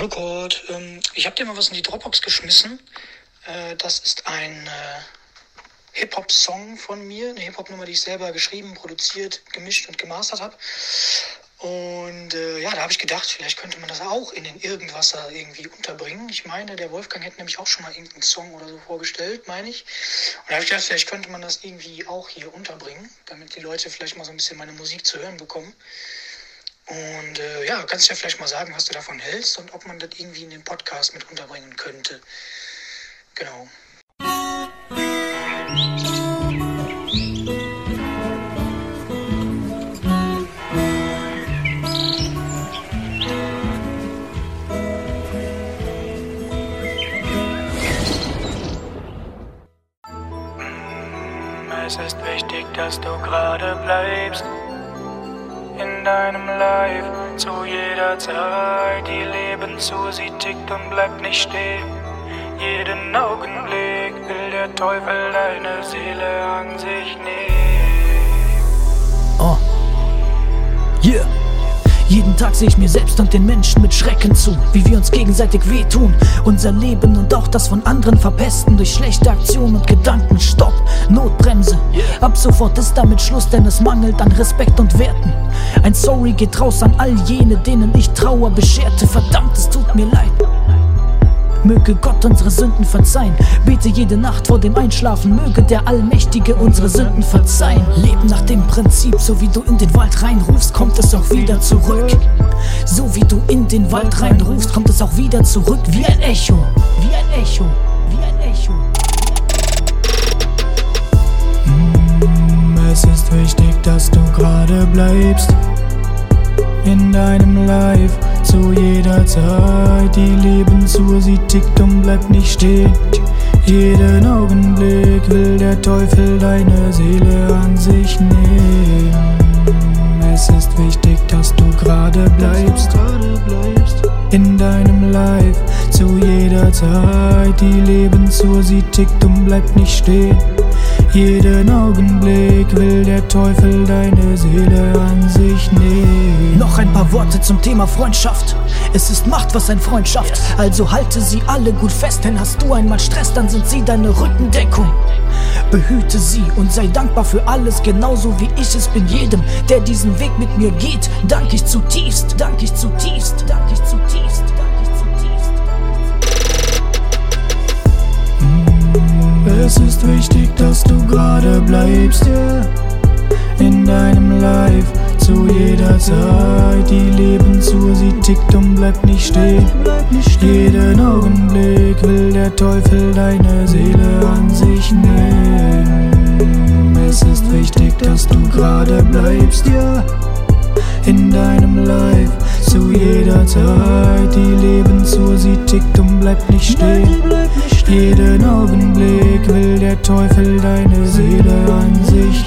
Hallo Kurt, ähm, ich habe dir mal was in die Dropbox geschmissen. Äh, das ist ein äh, Hip-Hop-Song von mir, eine Hip-Hop-Nummer, die ich selber geschrieben, produziert, gemischt und gemastert habe. Und äh, ja, da habe ich gedacht, vielleicht könnte man das auch in den Irgendwasser irgendwie unterbringen. Ich meine, der Wolfgang hätte nämlich auch schon mal irgendeinen Song oder so vorgestellt, meine ich. Und da habe ich gedacht, vielleicht könnte man das irgendwie auch hier unterbringen, damit die Leute vielleicht mal so ein bisschen meine Musik zu hören bekommen. Und äh, ja, kannst du ja vielleicht mal sagen, was du davon hältst und ob man das irgendwie in den Podcast mit unterbringen könnte. Genau. Es ist wichtig, dass du gerade bleibst in deinem Life zu jeder Zeit. Die Lebenssuhr, sie tickt und bleibt nicht stehen. Jeden Augenblick will der Teufel deine Seele an sich nehmen. Oh. Yeah. Jeden Tag sehe ich mir selbst und den Menschen mit Schrecken zu, wie wir uns gegenseitig wehtun. Unser Leben und auch das von anderen verpesten durch schlechte Aktionen und Gedanken. Stopp, Notbremse. Ab sofort ist damit Schluss, denn es mangelt an Respekt und Werten. Ein Sorry geht raus an all jene, denen ich Trauer bescherte. Verdammt, es tut mir leid. Möge Gott unsere Sünden verzeihen. Bete jede Nacht vor dem Einschlafen. Möge der Allmächtige unsere Sünden verzeihen. Leben nach dem Prinzip, so wie du in den Wald reinrufst, kommt es auch wieder zurück. So wie du in den Wald reinrufst, kommt es auch wieder zurück. Wie ein Echo. Wie ein Echo. Wie ein Echo. Mm, Es ist wichtig, dass du gerade bleibst in deinem Life zu jeder Zeit. Die Lebensuhr, sie tickt und bleibt nicht stehen. Jeden Augenblick will der Teufel deine Seele an sich nehmen. Es ist wichtig, dass du gerade bleibst in deinem Life zu jeder Zeit. Die Lebensuhr, sie tickt und bleibt nicht stehen. Jeden Augenblick will der Teufel deine Seele an sich nehmen. Noch ein paar Worte zum Thema Freundschaft. Es ist Macht, was ein Freund schafft. Also halte sie alle gut fest, denn hast du einmal Stress, dann sind sie deine Rückendeckung. Behüte sie und sei dankbar für alles, genauso wie ich es bin jedem, der diesen Weg mit mir geht. Dank ich zutiefst, dank ich zutiefst, dank ich zutiefst, ist wichtig, dass du gerade bleibst, yeah. in deinem Life zu jeder Zeit. Die Lebensuhr, sie tickt und bleibt nicht stehen. Jeden Augenblick will der Teufel deine Seele an sich nehmen. Es ist wichtig, dass du gerade bleibst, ja. In deinem Life zu jeder Zeit. Die Lebensuhr, sie tickt und bleibt nicht stehen. Jeden Augenblick will der Teufel deine Seele an sich